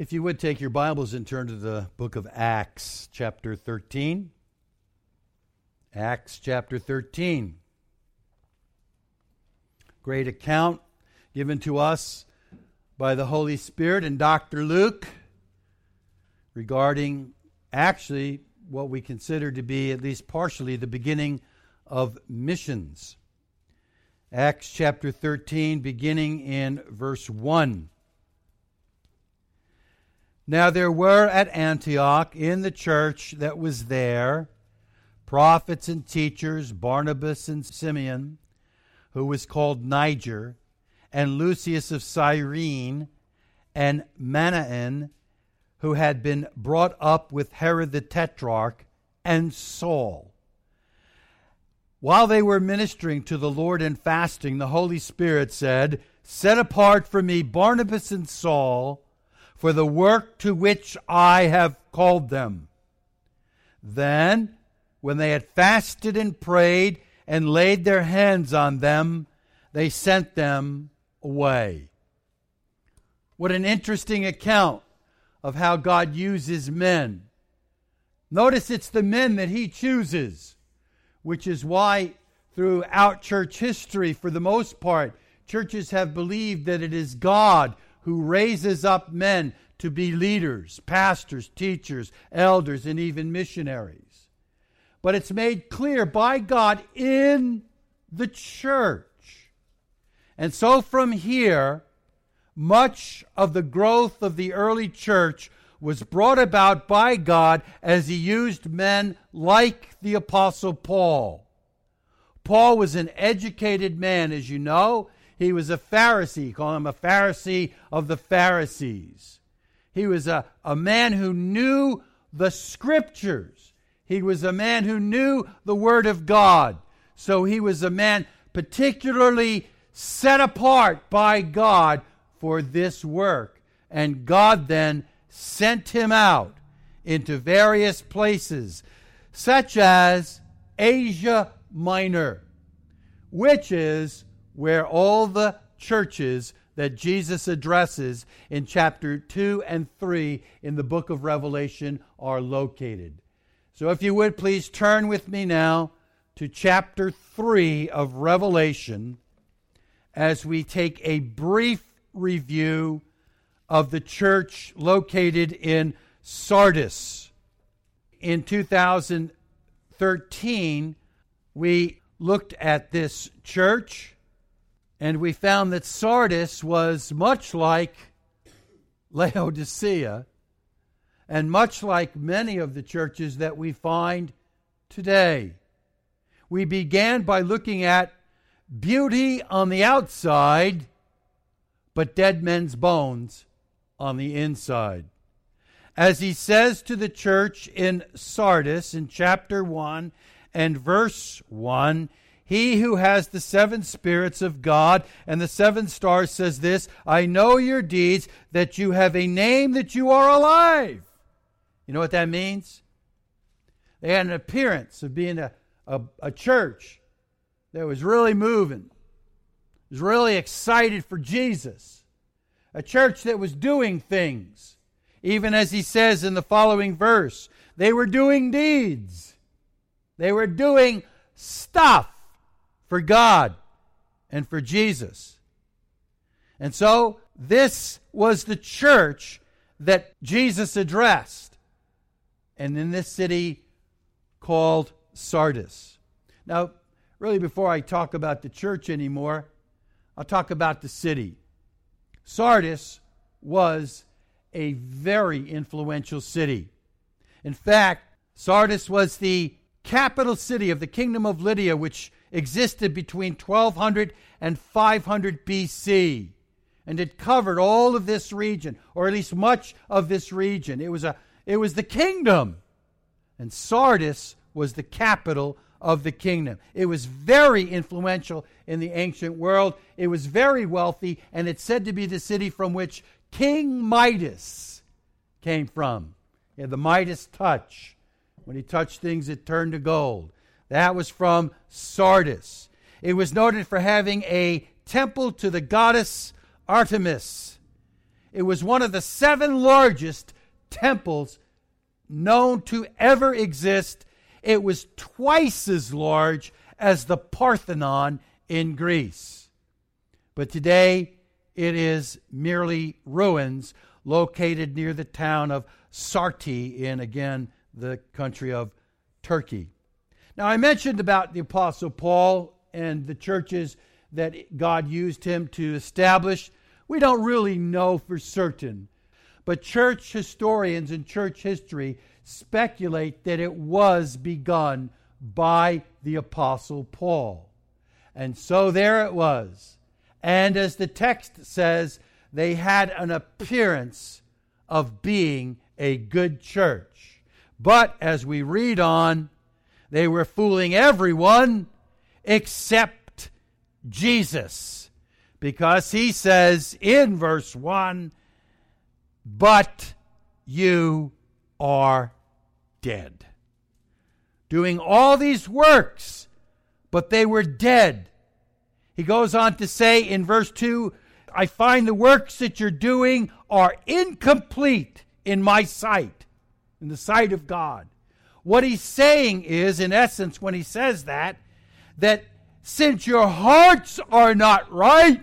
If you would take your Bibles and turn to the book of Acts, chapter 13. Acts chapter 13. Great account given to us by the Holy Spirit and Dr. Luke regarding actually what we consider to be, at least partially, the beginning of missions. Acts chapter 13, beginning in verse 1. Now there were at Antioch in the church that was there prophets and teachers, Barnabas and Simeon, who was called Niger, and Lucius of Cyrene, and Manaen, who had been brought up with Herod the Tetrarch, and Saul. While they were ministering to the Lord and fasting, the Holy Spirit said, Set apart for me Barnabas and Saul for the work to which I have called them. Then, when they had fasted and prayed and laid their hands on them, they sent them away. What an interesting account of how God uses men. Notice it's the men that he chooses, which is why throughout church history, for the most part, churches have believed that it is God who raises up men to be leaders, pastors, teachers, elders, and even missionaries. But it's made clear by God in the church. And so from here, much of the growth of the early church was brought about by God as he used men like the Apostle Paul. Paul was an educated man, as you know. He was a Pharisee, call him a Pharisee of the Pharisees. He was a, a man who knew the scriptures. He was a man who knew the Word of God. So he was a man particularly set apart by God for this work. And God then sent him out into various places, such as Asia Minor, which is where all the churches that Jesus addresses in chapter 2 and 3 in the book of Revelation are located. So, if you would please turn with me now to chapter 3 of Revelation as we take a brief review of the church located in Sardis. In 2013, we looked at this church and we found that Sardis was much like Laodicea and much like many of the churches that we find today. We began by looking at beauty on the outside, but dead men's bones on the inside. As he says to the church in Sardis in chapter 1 and verse 1, he who has the seven spirits of God and the seven stars says this I know your deeds, that you have a name, that you are alive. You know what that means? They had an appearance of being a, a, a church that was really moving, was really excited for Jesus, a church that was doing things. Even as he says in the following verse, they were doing deeds. They were doing stuff for God and for Jesus. And so this was the church that Jesus addressed. And in this city called Sardis. Now, really, before I talk about the church anymore, I'll talk about the city. Sardis was a very influential city. In fact, Sardis was the capital city of the kingdom of Lydia, which existed between 1200 and 500 BC. And it covered all of this region, or at least much of this region. It was, a, it was the kingdom. And Sardis was the capital of the kingdom. It was very influential in the ancient world. It was very wealthy, and it's said to be the city from which King Midas came from. He had the Midas touch. When he touched things, it turned to gold. That was from Sardis. It was noted for having a temple to the goddess Artemis. It was one of the seven largest temples known to ever exist. It was twice as large as the Parthenon in Greece. But today it is merely ruins located near the town of Sarti in, again, the country of Turkey. Now, I mentioned about the Apostle Paul and the churches that God used him to establish. We don't really know for certain, but church historians and church history speculate that it was begun by the Apostle Paul. And so there it was. And as the text says, they had an appearance of being a good church. But as we read on, they were fooling everyone except Jesus. Because he says in verse 1 But you are dead. Doing all these works, but they were dead. He goes on to say in verse 2 I find the works that you're doing are incomplete in my sight, in the sight of God. What he's saying is, in essence, when he says that, that since your hearts are not right,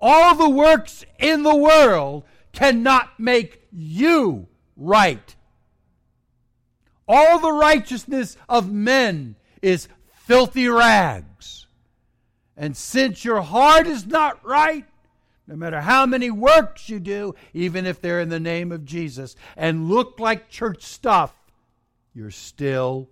all the works in the world cannot make you right. All the righteousness of men is filthy rags. And since your heart is not right, no matter how many works you do, even if they're in the name of Jesus and look like church stuff, you're still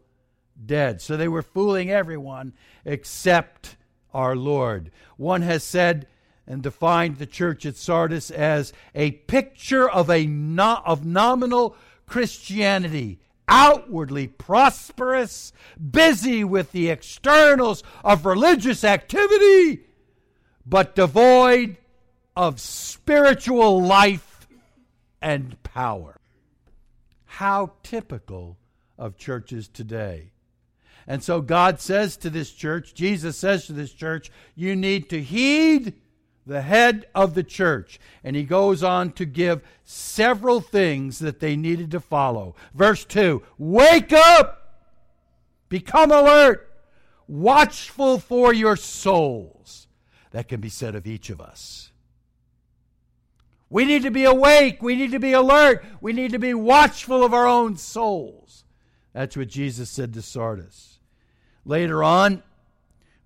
dead. So they were fooling everyone except our Lord. One has said and defined the church at Sardis as a picture of a no, of nominal Christianity, outwardly prosperous, busy with the externals of religious activity, but devoid of spiritual life and power. How typical of churches today. And so God says to this church, Jesus says to this church, you need to heed the head of the church. And he goes on to give several things that they needed to follow. Verse 2 Wake up! Become alert! Watchful for your souls. That can be said of each of us. We need to be awake. We need to be alert. We need to be watchful of our own souls. That's what Jesus said to Sardis. Later on,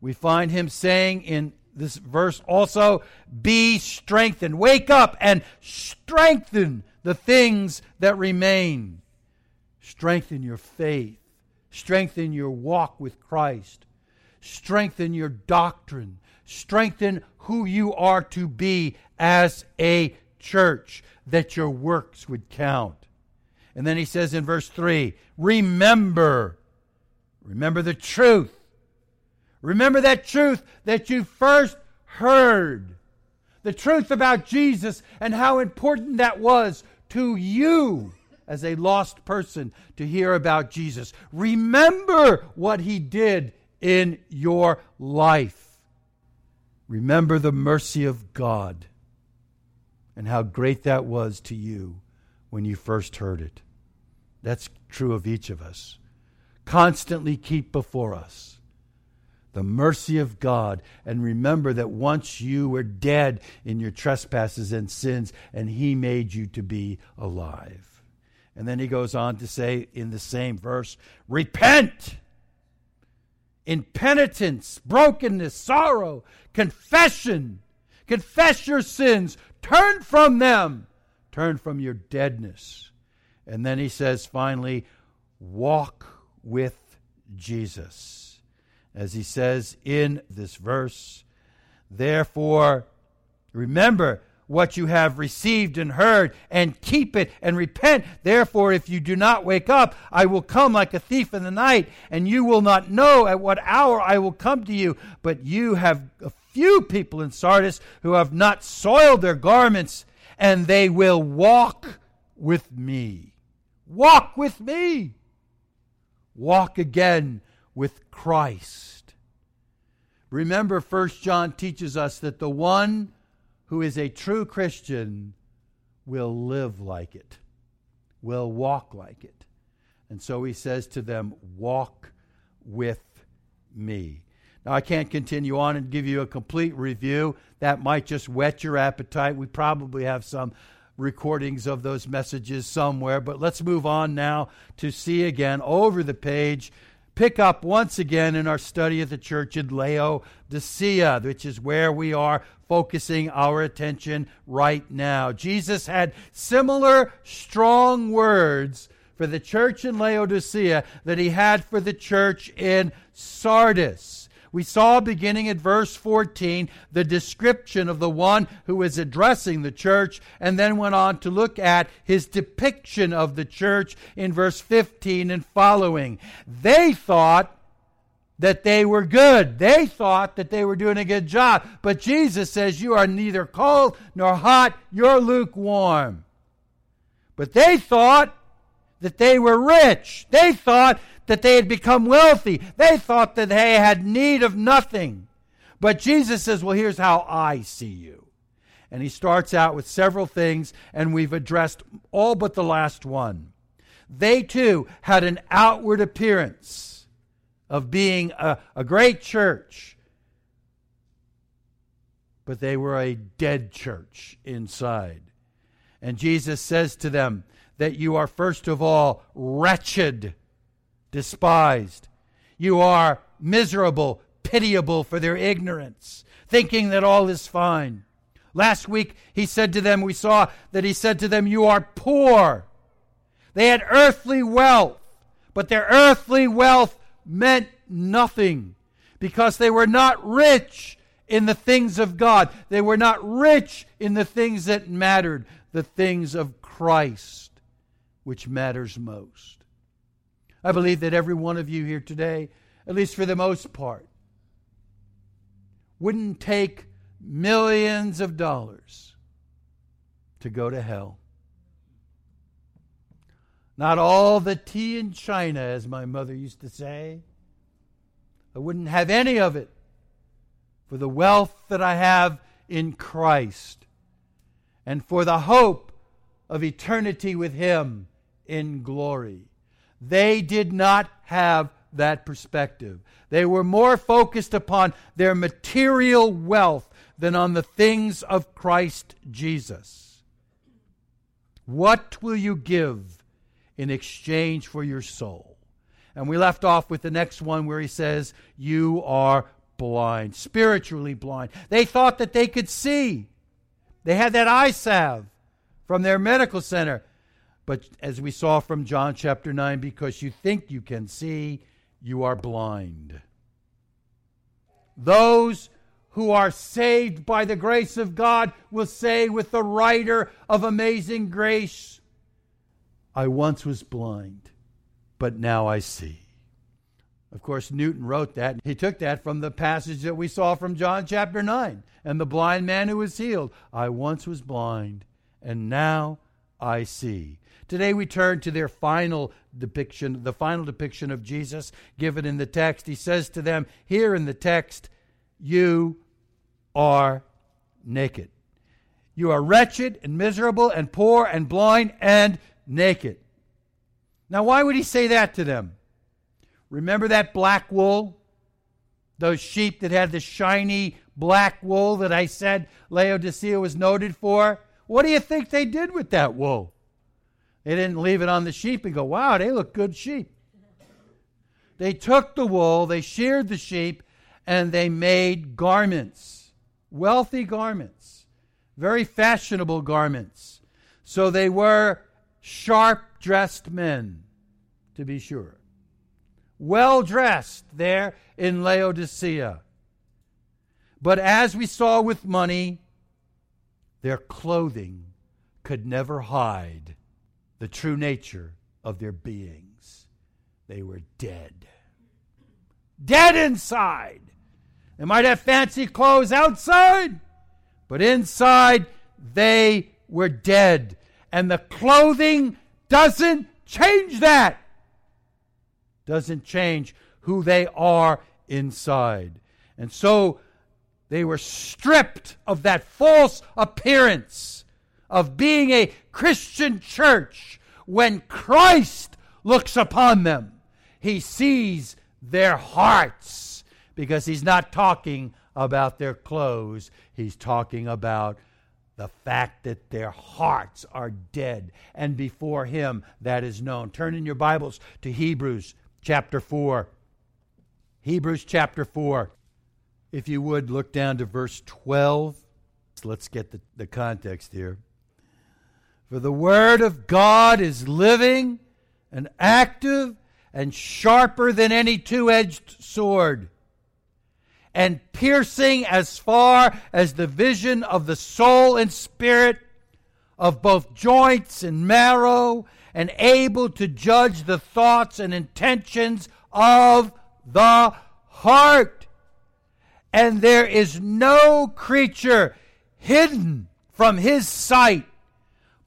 we find him saying in this verse also be strengthened. Wake up and strengthen the things that remain. Strengthen your faith. Strengthen your walk with Christ. Strengthen your doctrine. Strengthen who you are to be as a church, that your works would count. And then he says in verse 3 Remember, remember the truth. Remember that truth that you first heard. The truth about Jesus and how important that was to you as a lost person to hear about Jesus. Remember what he did in your life. Remember the mercy of God and how great that was to you when you first heard it. That's true of each of us. Constantly keep before us the mercy of God and remember that once you were dead in your trespasses and sins, and He made you to be alive. And then he goes on to say in the same verse, repent in penitence, brokenness, sorrow, confession. Confess your sins, Turn from them. Turn from your deadness. And then he says finally, walk with Jesus. As he says in this verse, therefore, remember what you have received and heard, and keep it and repent. Therefore, if you do not wake up, I will come like a thief in the night, and you will not know at what hour I will come to you. But you have a few people in Sardis who have not soiled their garments, and they will walk with me. Walk with me. Walk again with Christ. Remember, First John teaches us that the one who is a true Christian will live like it, will walk like it. And so he says to them, Walk with me. Now, I can't continue on and give you a complete review. That might just whet your appetite. We probably have some recordings of those messages somewhere, but let's move on now to see again over the page. Pick up once again in our study of the church in Laodicea, which is where we are focusing our attention right now. Jesus had similar strong words for the church in Laodicea that he had for the church in Sardis. We saw beginning at verse 14 the description of the one who is addressing the church, and then went on to look at his depiction of the church in verse 15 and following. They thought that they were good. They thought that they were doing a good job. But Jesus says, You are neither cold nor hot, you're lukewarm. But they thought that they were rich. They thought that they had become wealthy. They thought that they had need of nothing. But Jesus says, Well, here's how I see you. And he starts out with several things, and we've addressed all but the last one. They too had an outward appearance of being a, a great church, but they were a dead church inside. And Jesus says to them that you are, first of all, wretched despised. You are miserable, pitiable for their ignorance, thinking that all is fine. Last week, he said to them, we saw that he said to them, You are poor. They had earthly wealth, but their earthly wealth meant nothing because they were not rich in the things of God. They were not rich in the things that mattered, the things of Christ, which matters most. I believe that every one of you here today, at least for the most part, wouldn't take millions of dollars to go to hell. Not all the tea in China, as my mother used to say. I wouldn't have any of it for the wealth that I have in Christ and for the hope of eternity with Him in glory. They did not have that perspective. They were more focused upon their material wealth than on the things of Christ Jesus. What will you give in exchange for your soul? And we left off with the next one where he says, You are blind, spiritually blind. They thought that they could see. They had that eye salve from their medical center. But as we saw from John chapter 9, because you think you can see, you are blind. Those who are saved by the grace of God will say with the writer of Amazing Grace, I once was blind, but now I see. Of course, Newton wrote that. He took that from the passage that we saw from John chapter 9 and the blind man who was healed. I once was blind, and now I see. Today we turn to their final depiction, the final depiction of Jesus given in the text. He says to them here in the text, You are naked. You are wretched and miserable and poor and blind and naked. Now, why would he say that to them? Remember that black wool? Those sheep that had the shiny black wool that I said Laodicea was noted for? What do you think they did with that wool? They didn't leave it on the sheep and go, wow, they look good sheep. They took the wool, they sheared the sheep, and they made garments, wealthy garments, very fashionable garments. So they were sharp dressed men, to be sure. Well dressed there in Laodicea. But as we saw with money, their clothing could never hide the true nature of their beings. They were dead. Dead inside. They might have fancy clothes outside, but inside they were dead. And the clothing doesn't change that. Doesn't change who they are inside. And so they were stripped of that false appearance of being a Christian church when Christ looks upon them. He sees their hearts because he's not talking about their clothes, he's talking about the fact that their hearts are dead. And before him, that is known. Turn in your Bibles to Hebrews chapter 4. Hebrews chapter 4. If you would, look down to verse 12. Let's get the, the context here. For the word of God is living and active and sharper than any two edged sword, and piercing as far as the vision of the soul and spirit, of both joints and marrow, and able to judge the thoughts and intentions of the heart. And there is no creature hidden from his sight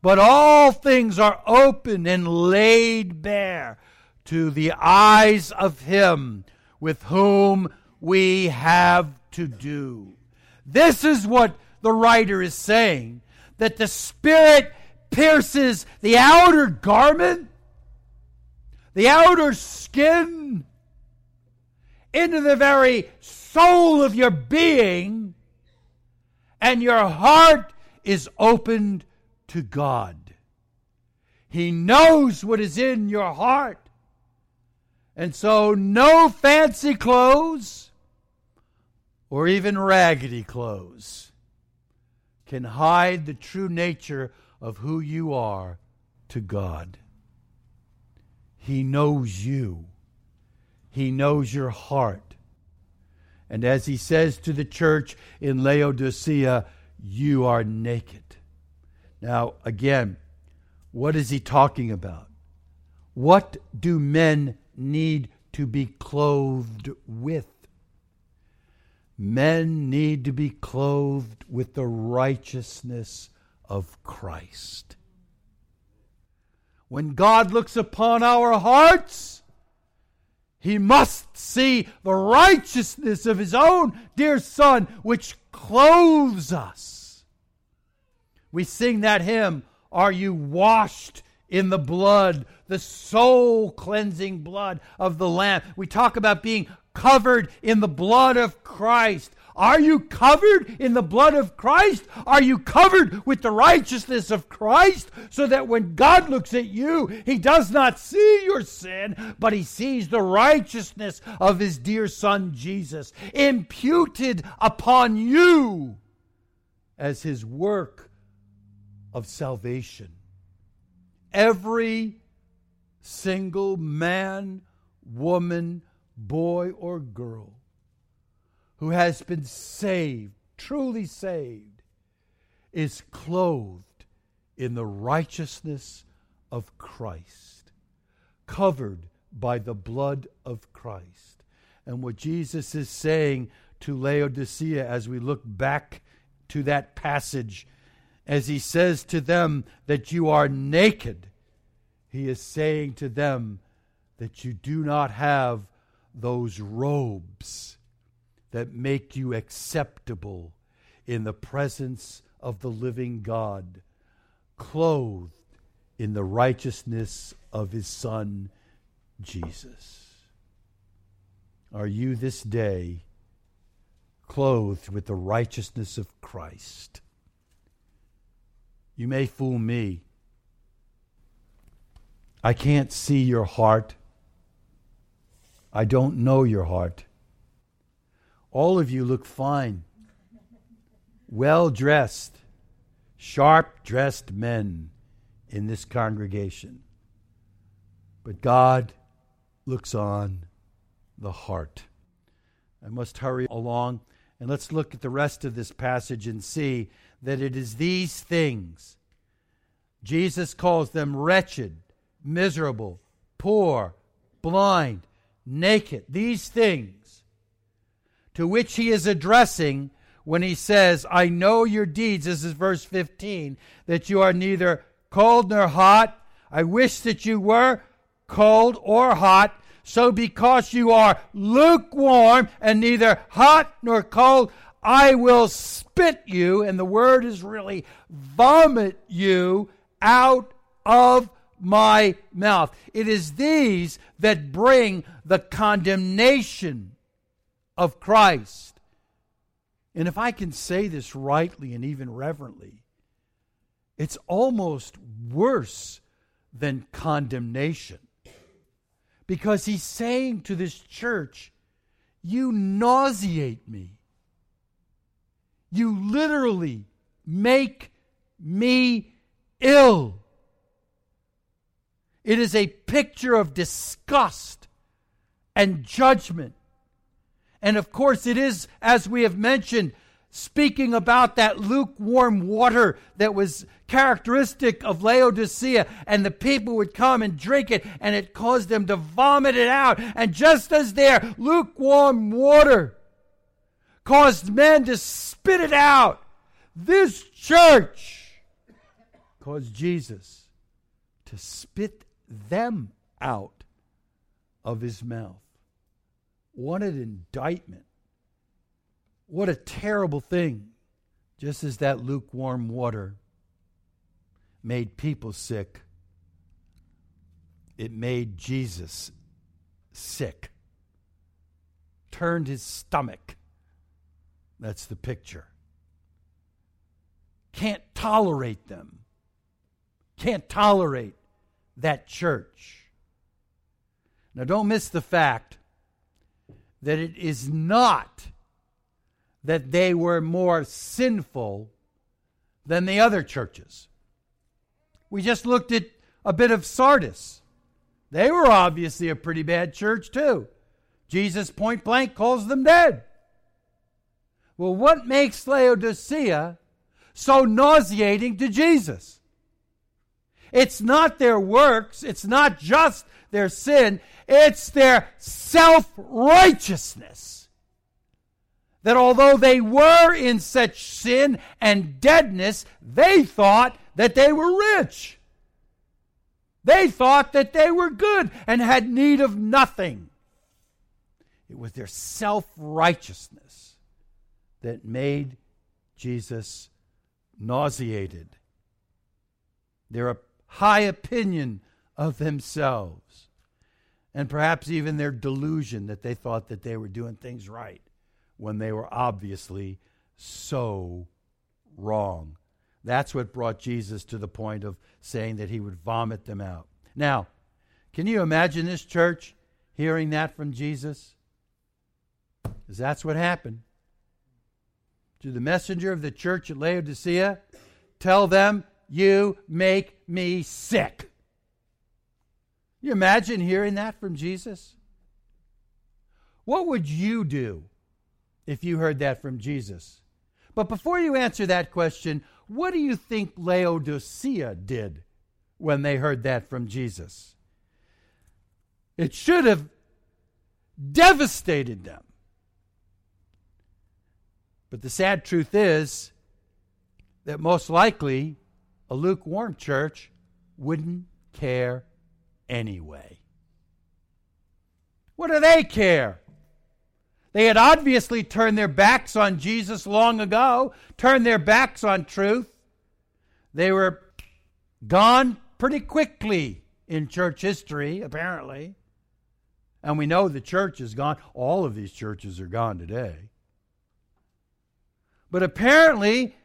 but all things are open and laid bare to the eyes of him with whom we have to do. This is what the writer is saying that the Spirit pierces the outer garment, the outer skin, into the very soul of your being, and your heart is opened to God. He knows what is in your heart. And so, no fancy clothes or even raggedy clothes can hide the true nature of who you are to God. He knows you, He knows your heart. And as He says to the church in Laodicea, you are naked. Now, again, what is he talking about? What do men need to be clothed with? Men need to be clothed with the righteousness of Christ. When God looks upon our hearts, he must see the righteousness of his own dear Son, which clothes us. We sing that hymn, Are You Washed in the Blood, the soul cleansing blood of the Lamb? We talk about being covered in the blood of Christ. Are you covered in the blood of Christ? Are you covered with the righteousness of Christ so that when God looks at you, he does not see your sin, but he sees the righteousness of his dear son Jesus imputed upon you as his work of salvation. Every single man, woman, boy, or girl who has been saved, truly saved, is clothed in the righteousness of Christ, covered by the blood of Christ. And what Jesus is saying to Laodicea as we look back to that passage as he says to them that you are naked, he is saying to them that you do not have those robes that make you acceptable in the presence of the living God, clothed in the righteousness of his Son, Jesus. Are you this day clothed with the righteousness of Christ? You may fool me. I can't see your heart. I don't know your heart. All of you look fine, well dressed, sharp dressed men in this congregation. But God looks on the heart. I must hurry along and let's look at the rest of this passage and see that it is these things. Jesus calls them wretched, miserable, poor, blind, naked. These things to which he is addressing when he says, I know your deeds. This is verse 15, that you are neither cold nor hot. I wish that you were cold or hot. So because you are lukewarm and neither hot nor cold, I will spit you, and the word is really vomit you out of my mouth. It is these that bring the condemnation of Christ. And if I can say this rightly and even reverently, it's almost worse than condemnation. Because he's saying to this church, You nauseate me. You literally make me ill. It is a picture of disgust and judgment. And of course, it is, as we have mentioned, speaking about that lukewarm water that was characteristic of Laodicea, and the people would come and drink it, and it caused them to vomit it out. And just as their lukewarm water caused men to spit it out, this church caused Jesus to spit them out of his mouth. What an indictment. What a terrible thing. Just as that lukewarm water made people sick, it made Jesus sick, turned his stomach. That's the picture. Can't tolerate them. Can't tolerate that church. Now, don't miss the fact that it is not that they were more sinful than the other churches. We just looked at a bit of Sardis. They were obviously a pretty bad church, too. Jesus point blank calls them dead. Well, what makes Laodicea so nauseating to Jesus? It's not their works, it's not just their sin, it's their self righteousness. That although they were in such sin and deadness, they thought that they were rich. They thought that they were good and had need of nothing. It was their self righteousness that made Jesus nauseated. Their high opinion of themselves and perhaps even their delusion that they thought that they were doing things right when they were obviously so wrong. That's what brought Jesus to the point of saying that he would vomit them out. Now, can you imagine this church hearing that from Jesus? Because that's what happened. To the messenger of the church at Laodicea, tell them, You make me sick. You imagine hearing that from Jesus? What would you do if you heard that from Jesus? But before you answer that question, what do you think Laodicea did when they heard that from Jesus? It should have devastated them. But the sad truth is that most likely a lukewarm church wouldn't care anyway. What do they care? They had obviously turned their backs on Jesus long ago, turned their backs on truth. They were gone pretty quickly in church history, apparently. And we know the church is gone. All of these churches are gone today. But apparently,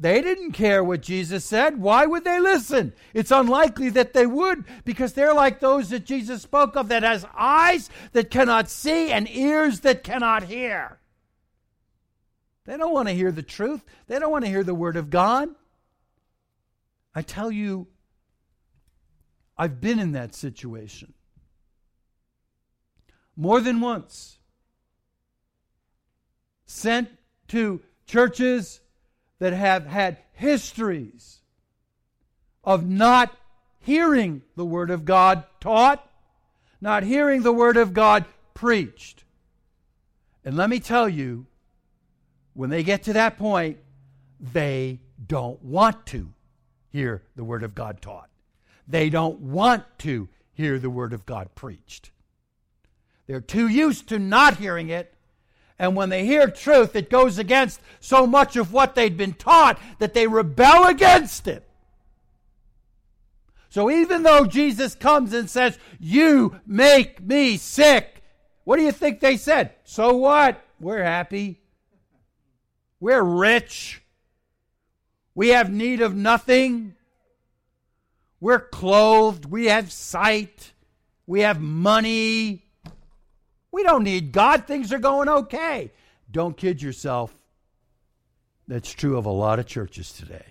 they didn't care what Jesus said. Why would they listen? It's unlikely that they would because they're like those that Jesus spoke of that has eyes that cannot see and ears that cannot hear. They don't want to hear the truth. They don't want to hear the word of God. I tell you, I've been in that situation more than once. Sent to churches that have had histories of not hearing the Word of God taught, not hearing the Word of God preached. And let me tell you, when they get to that point, they don't want to hear the Word of God taught. They don't want to hear the Word of God preached. They're too used to not hearing it And when they hear truth, it goes against so much of what they'd been taught that they rebel against it. So even though Jesus comes and says, You make me sick, what do you think they said? So what? We're happy. We're rich. We have need of nothing. We're clothed. We have sight. We have money. We don't need God. Things are going okay. Don't kid yourself. That's true of a lot of churches today.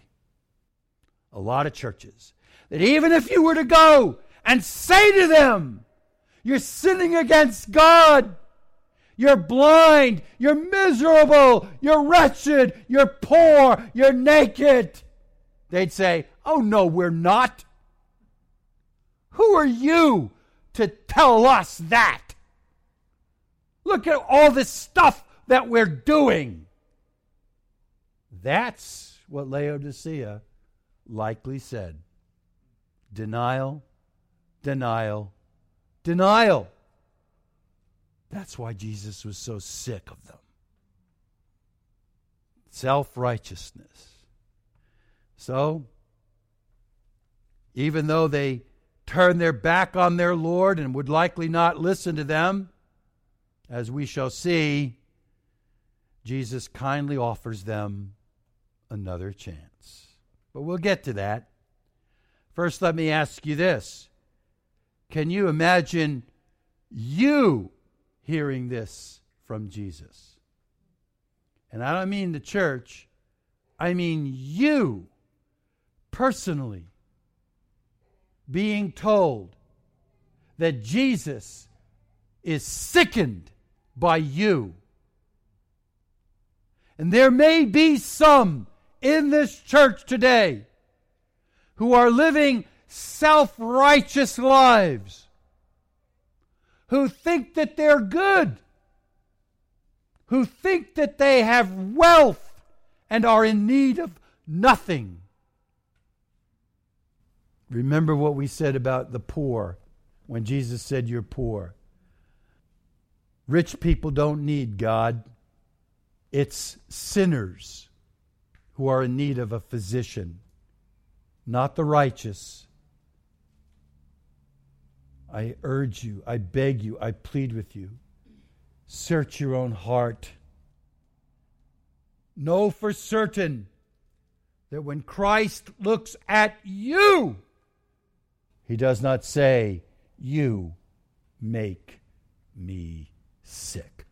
A lot of churches. That even if you were to go and say to them, you're sinning against God, you're blind, you're miserable, you're wretched, you're poor, you're naked, they'd say, Oh, no, we're not. Who are you to tell us that? Look at all this stuff that we're doing. That's what Laodicea likely said denial, denial, denial. That's why Jesus was so sick of them. Self righteousness. So, even though they turned their back on their Lord and would likely not listen to them, as we shall see, Jesus kindly offers them another chance. But we'll get to that. First, let me ask you this Can you imagine you hearing this from Jesus? And I don't mean the church, I mean you personally being told that Jesus is sickened by you. And there may be some in this church today who are living self righteous lives, who think that they're good, who think that they have wealth and are in need of nothing. Remember what we said about the poor when Jesus said, You're poor. Rich people don't need God. It's sinners who are in need of a physician, not the righteous. I urge you, I beg you, I plead with you. Search your own heart. Know for certain that when Christ looks at you, he does not say, You make me sick.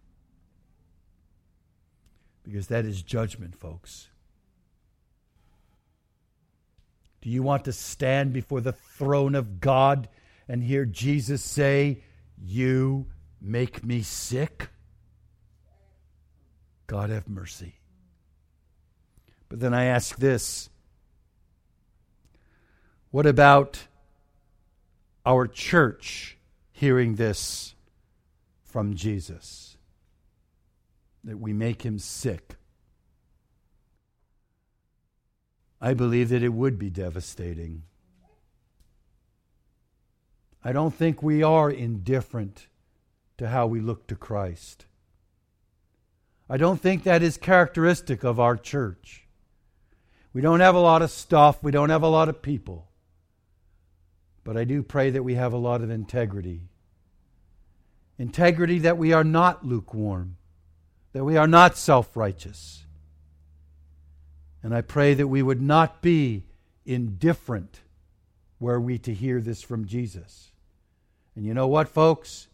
Because that is judgment, folks. Do you want to stand before the throne of God and hear Jesus say, You make me sick? God have mercy. But then I ask this what about our church hearing this from Jesus, that we make him sick. I believe that it would be devastating. I don't think we are indifferent to how we look to Christ. I don't think that is characteristic of our church. We don't have a lot of stuff, we don't have a lot of people. But I do pray that we have a lot of integrity Integrity that we are not lukewarm, that we are not self righteous. And I pray that we would not be indifferent were we to hear this from Jesus. And you know what, folks?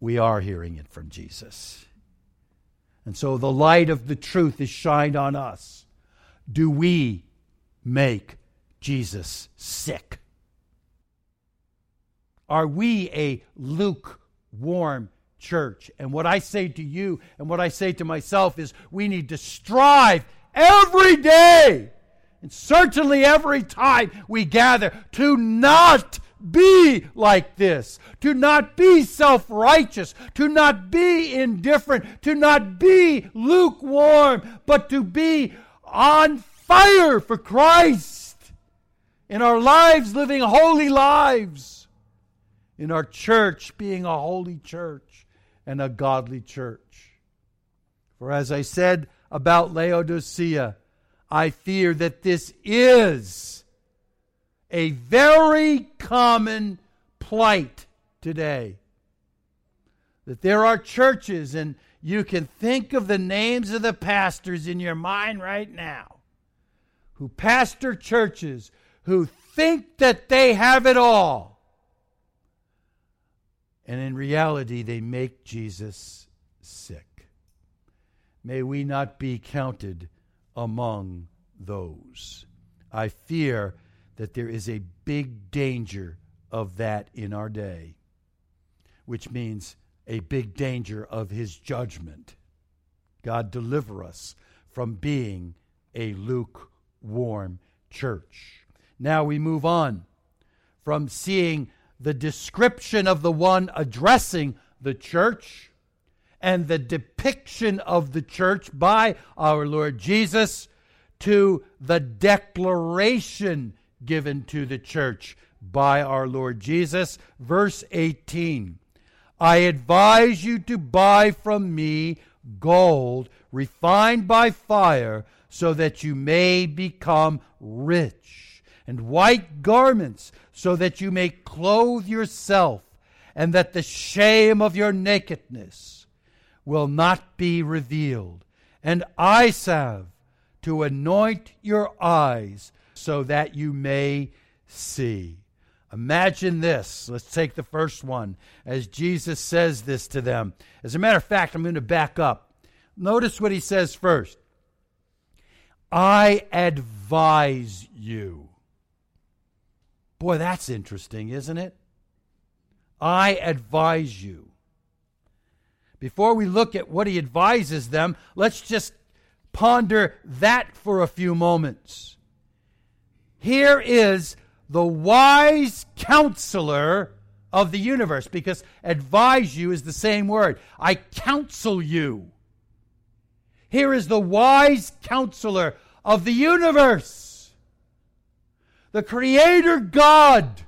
We are hearing it from Jesus. And so the light of the truth is shined on us. Do we make Jesus sick? Are we a lukewarm? Warm church. And what I say to you and what I say to myself is we need to strive every day, and certainly every time we gather, to not be like this, to not be self righteous, to not be indifferent, to not be lukewarm, but to be on fire for Christ in our lives, living holy lives in our church being a holy church and a godly church. For as I said about Laodicea, I fear that this is a very common plight today. That there are churches, and you can think of the names of the pastors in your mind right now, who pastor churches who think that they have it all. And in reality, they make Jesus sick. May we not be counted among those. I fear that there is a big danger of that in our day, which means a big danger of his judgment. God deliver us from being a lukewarm church. Now we move on from seeing the description of the one addressing the church and the depiction of the church by our Lord Jesus to the declaration given to the church by our Lord Jesus. Verse 18 I advise you to buy from me gold refined by fire, so that you may become rich, and white garments, so that you may clothe yourself, and that the shame of your nakedness will not be revealed, and eye salve to anoint your eyes, so that you may see. Imagine this. Let's take the first one as Jesus says this to them. As a matter of fact, I'm going to back up. Notice what he says first I advise you. Boy, that's interesting, isn't it? I advise you. Before we look at what he advises them, let's just ponder that for a few moments. Here is the wise counselor of the universe because advise you is the same word. I counsel you. Here is the wise counselor of the universe, the creator God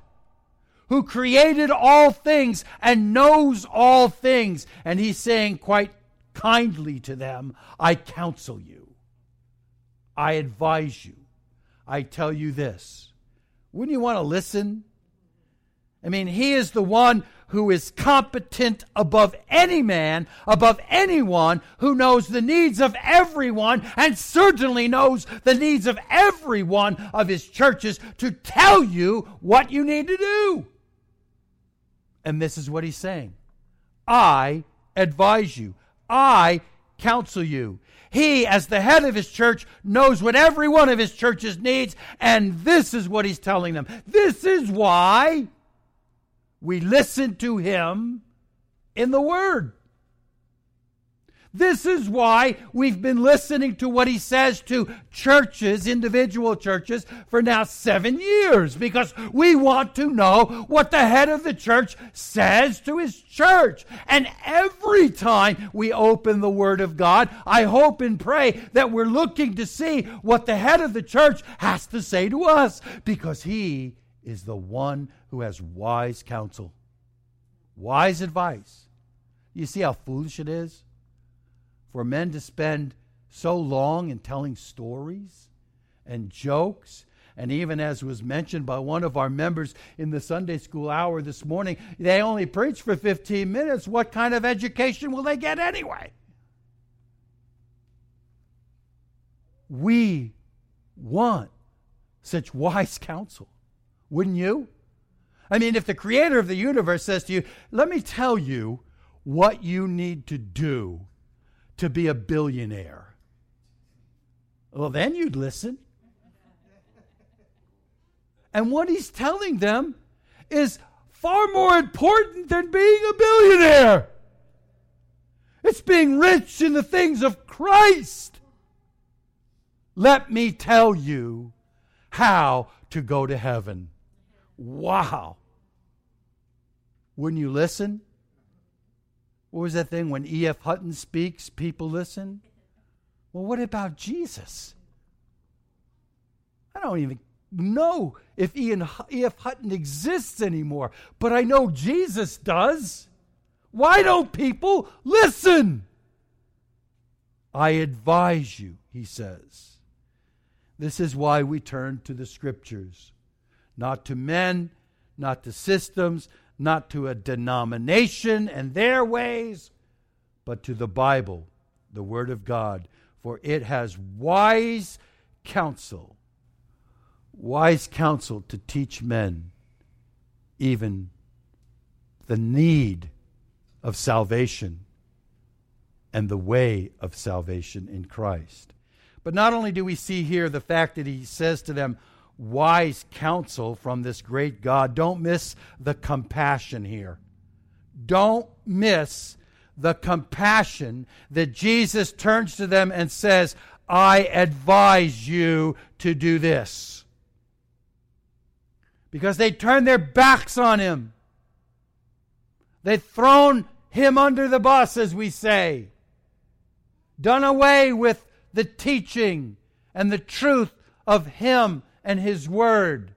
who created all things and knows all things. And he's saying quite kindly to them, I counsel you. I advise you. I tell you this wouldn't you want to listen? I mean, he is the one who is competent above any man, above anyone, who knows the needs of everyone, and certainly knows the needs of every one of his churches to tell you what you need to do. And this is what he's saying I advise you, I counsel you. He, as the head of his church, knows what every one of his churches needs, and this is what he's telling them. This is why we listen to him in the Word. This is why we've been listening to what he says to churches, individual churches, for now seven years, because we want to know what the head of the church says to his church. And every time we open the Word of God, I hope and pray that we're looking to see what the head of the church has to say to us, because he is the one who has wise counsel, wise advice. You see how foolish it is? for men to spend so long in telling stories and jokes. And even as was mentioned by one of our members in the Sunday school hour this morning, they only preach for 15 minutes. What kind of education will they get anyway? We want such wise counsel, wouldn't you? I mean, if the creator of the universe says to you, let me tell you what you need to do to be a billionaire. Well, then you'd listen. And what he's telling them is far more important than being a billionaire. It's being rich in the things of Christ. Let me tell you how to go to heaven. Wow. Wouldn't you listen? What was that thing when E.F. Hutton speaks, people listen? Well, what about Jesus? I don't even know if E.F. Hutton exists anymore, but I know Jesus does. Why don't people listen? I advise you, he says. This is why we turn to the scriptures, not to men, not to systems, not to a denomination and their ways, but to the Bible, the Word of God, for it has wise counsel, wise counsel to teach men even the need of salvation and the way of salvation in Christ. But not only do we see here the fact that he says to them, wise counsel from this great God, don't miss the compassion here. Don't miss the compassion that Jesus turns to them and says, I advise you to do this. Because they turned their backs on him. They'd thrown him under the bus, as we say, done away with the teaching and the truth of him and his word.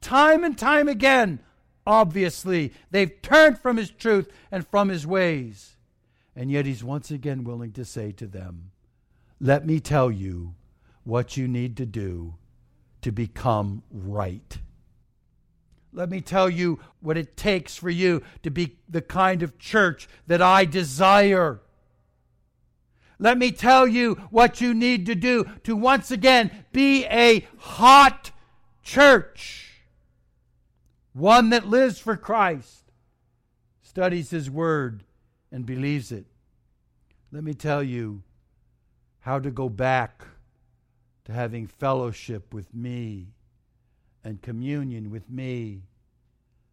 Time and time again, obviously, they've turned from his truth and from his ways. And yet he's once again willing to say to them, Let me tell you what you need to do to become right. Let me tell you what it takes for you to be the kind of church that I desire. Let me tell you what you need to do to once again be a hot church. One that lives for Christ, studies His Word, and believes it. Let me tell you how to go back to having fellowship with me and communion with me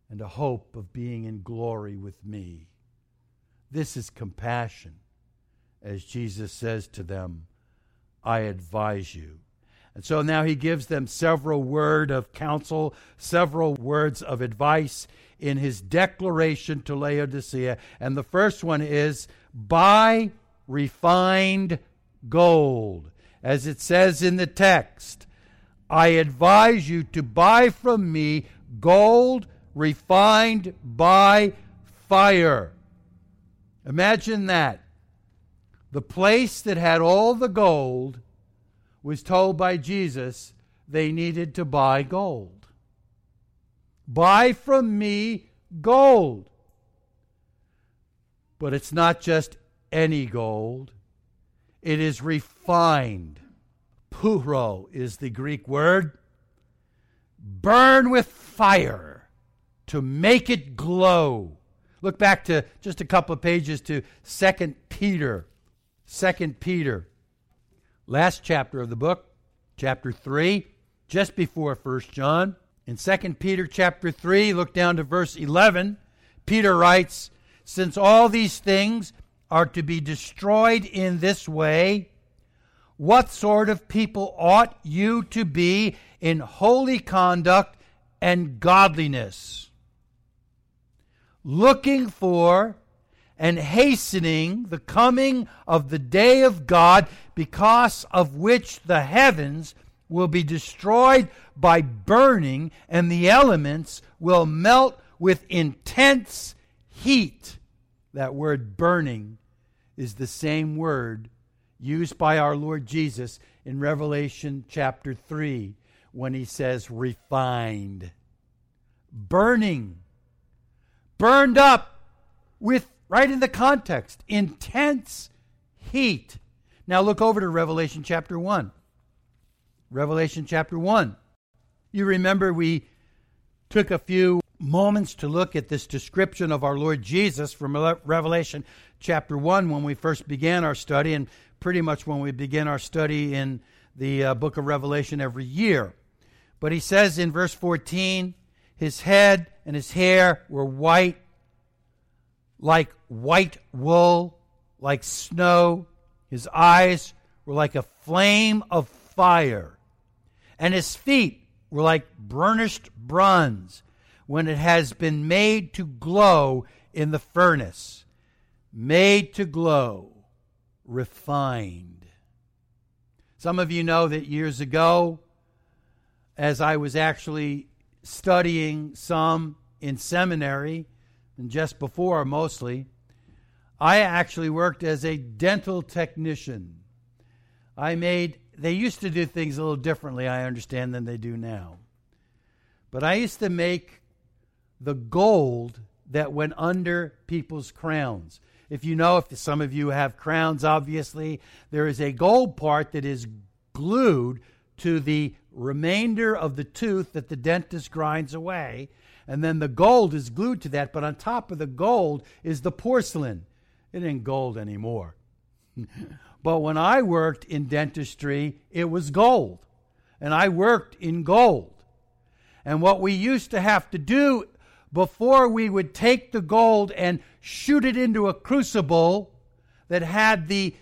and a hope of being in glory with me. This is compassion, as Jesus says to them, I advise you. And so now he gives them several words of counsel, several words of advice in his declaration to Laodicea. And the first one is buy refined gold. As it says in the text, I advise you to buy from me gold refined by fire. Imagine that. The place that had all the gold was told by Jesus they needed to buy gold. Buy from me gold. But it's not just any gold, it is refined. Puro is the Greek word. Burn with fire to make it glow. Look back to just a couple of pages to 2 Peter. 2 Peter, last chapter of the book, chapter 3, just before 1 John. In 2 Peter chapter 3, look down to verse 11. Peter writes, Since all these things are to be destroyed in this way, what sort of people ought you to be in holy conduct and godliness? looking for and hastening the coming of the day of God, because of which the heavens will be destroyed by burning, and the elements will melt with intense heat. That word burning is the same word used by our Lord Jesus in Revelation chapter 3 when he says refined. Burning burned up with, right in the context, intense heat. Now look over to Revelation chapter 1. Revelation chapter 1. You remember we took a few moments to look at this description of our Lord Jesus from Revelation chapter 1 when we first began our study, and pretty much when we begin our study in the uh, book of Revelation every year. But he says in verse 14, his head and his hair were white, like white wool, like snow. His eyes were like a flame of fire. And his feet were like burnished bronze when it has been made to glow in the furnace. Made to glow, refined. Some of you know that years ago, as I was actually studying some in seminary, and just before mostly, I actually worked as a dental technician. I made, they used to do things a little differently, I understand, than they do now. But I used to make the gold that went under people's crowns. If you know, if some of you have crowns, obviously, there is a gold part that is glued to the remainder of the tooth that the dentist grinds away. And then the gold is glued to that, but on top of the gold is the porcelain. It ain't gold anymore. but when I worked in dentistry, it was gold. And I worked in gold. And what we used to have to do before we would take the gold and shoot it into a crucible that had the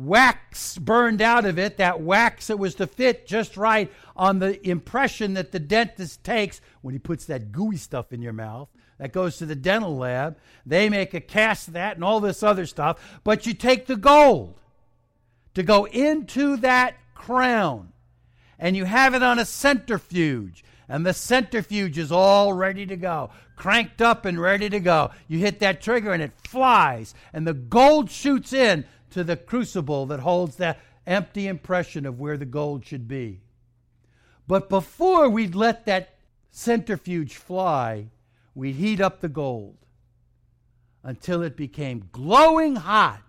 wax burned out of it, that wax that was to fit just right on the impression that the dentist takes when he puts that gooey stuff in your mouth. That goes to the dental lab. They make a cast of that and all this other stuff. But you take the gold to go into that crown and you have it on a centrifuge and the centrifuge is all ready to go, cranked up and ready to go. You hit that trigger and it flies, and the gold shoots in to the crucible that holds that empty impression of where the gold should be. But before we'd let that centrifuge fly, we'd heat up the gold until it became glowing hot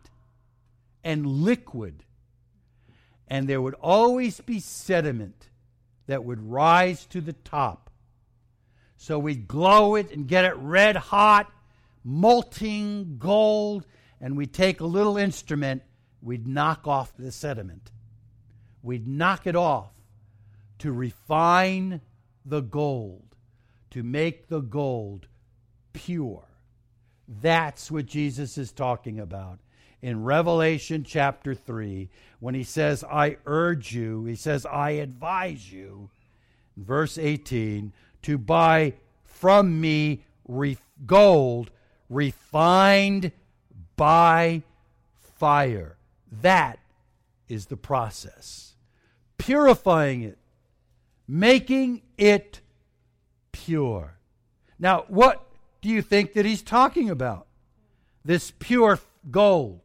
and liquid. And there would always be sediment that would rise to the top. So we'd glow it and get it red hot, molting gold, and we'd take a little instrument, we'd knock off the sediment. We'd knock it off to refine the gold, to make the gold pure. That's what Jesus is talking about in Revelation chapter 3 when he says, I urge you, he says, I advise you, verse 18, to buy from me gold refined by fire. That is the process. Purifying it, making it pure. Now, what do you think that he's talking about? This pure gold.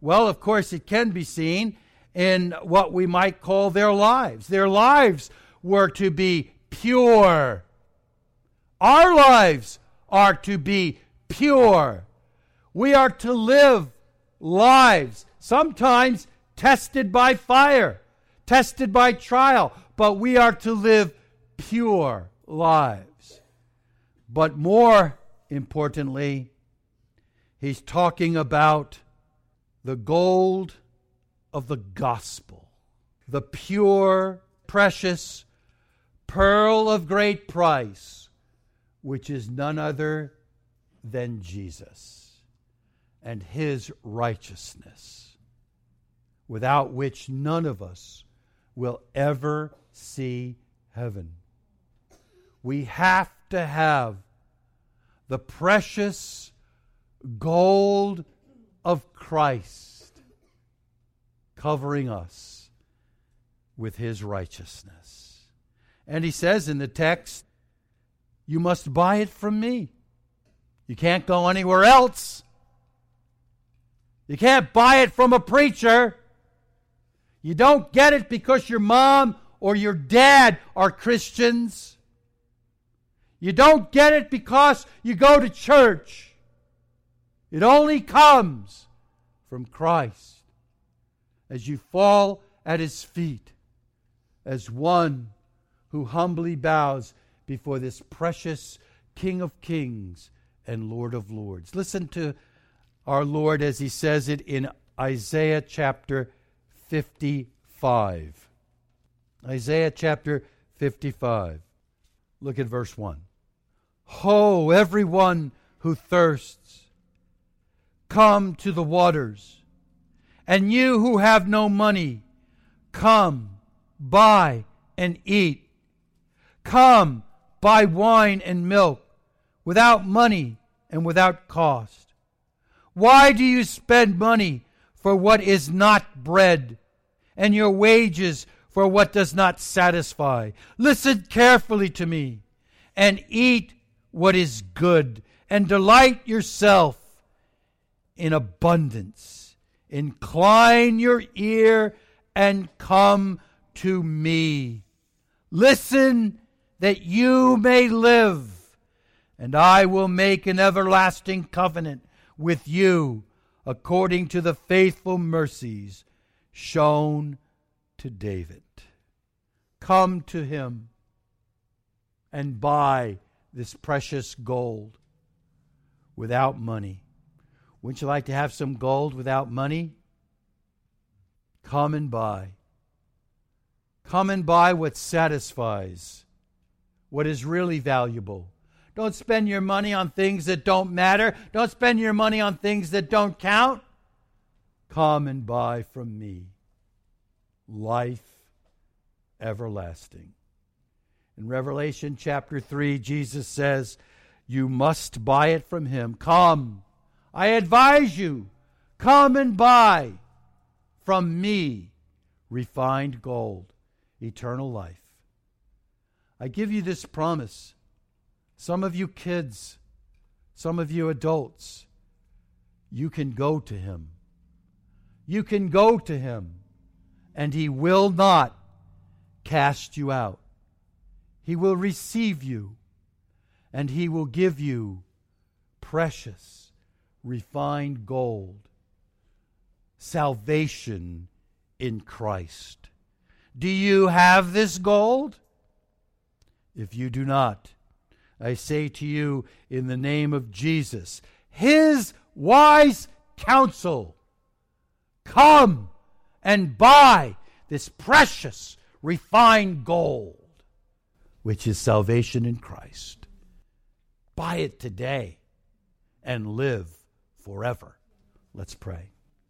Well, of course, it can be seen in what we might call their lives. Their lives were to be pure. Our lives are to be pure. We are to live lives, sometimes tested by fire, tested by trial, but we are to live pure lives. But more importantly, he's talking about the gold of the gospel, the pure, precious pearl of great price, which is none other than Jesus and his righteousness, without which none of us will ever see heaven. We have to have the precious gold of Christ covering us with his righteousness. And he says in the text, You must buy it from me. You can't go anywhere else. You can't buy it from a preacher. You don't get it because your mom or your dad are Christians. You don't get it because you go to church. It only comes from Christ as you fall at his feet as one who humbly bows before this precious King of Kings and Lord of Lords. Listen to our Lord as he says it in Isaiah chapter 55. Isaiah chapter 55. Look at verse 1. Ho, everyone who thirsts Come to the waters. And you who have no money, come, buy and eat. Come, buy wine and milk without money and without cost. Why do you spend money for what is not bread, and your wages for what does not satisfy? Listen carefully to me, and eat what is good, and delight yourself in abundance. Incline your ear and come to me. Listen that you may live, and I will make an everlasting covenant with you according to the faithful mercies shown to David. Come to him and buy this precious gold without money. Wouldn't you like to have some gold without money? Come and buy. Come and buy what satisfies, what is really valuable. Don't spend your money on things that don't matter. Don't spend your money on things that don't count. Come and buy from me life everlasting. In Revelation chapter 3, Jesus says, You must buy it from him. Come, I advise you, come and buy from me refined gold, eternal life. I give you this promise. Some of you kids, some of you adults, you can go to him. You can go to him, and he will not cast you out. He will receive you, and He will give you precious, refined gold, salvation in Christ. Do you have this gold? If you do not, I say to you in the name of Jesus, His wise counsel, come and buy this precious, refined gold which is salvation in Christ. Buy it today and live forever. Let's pray.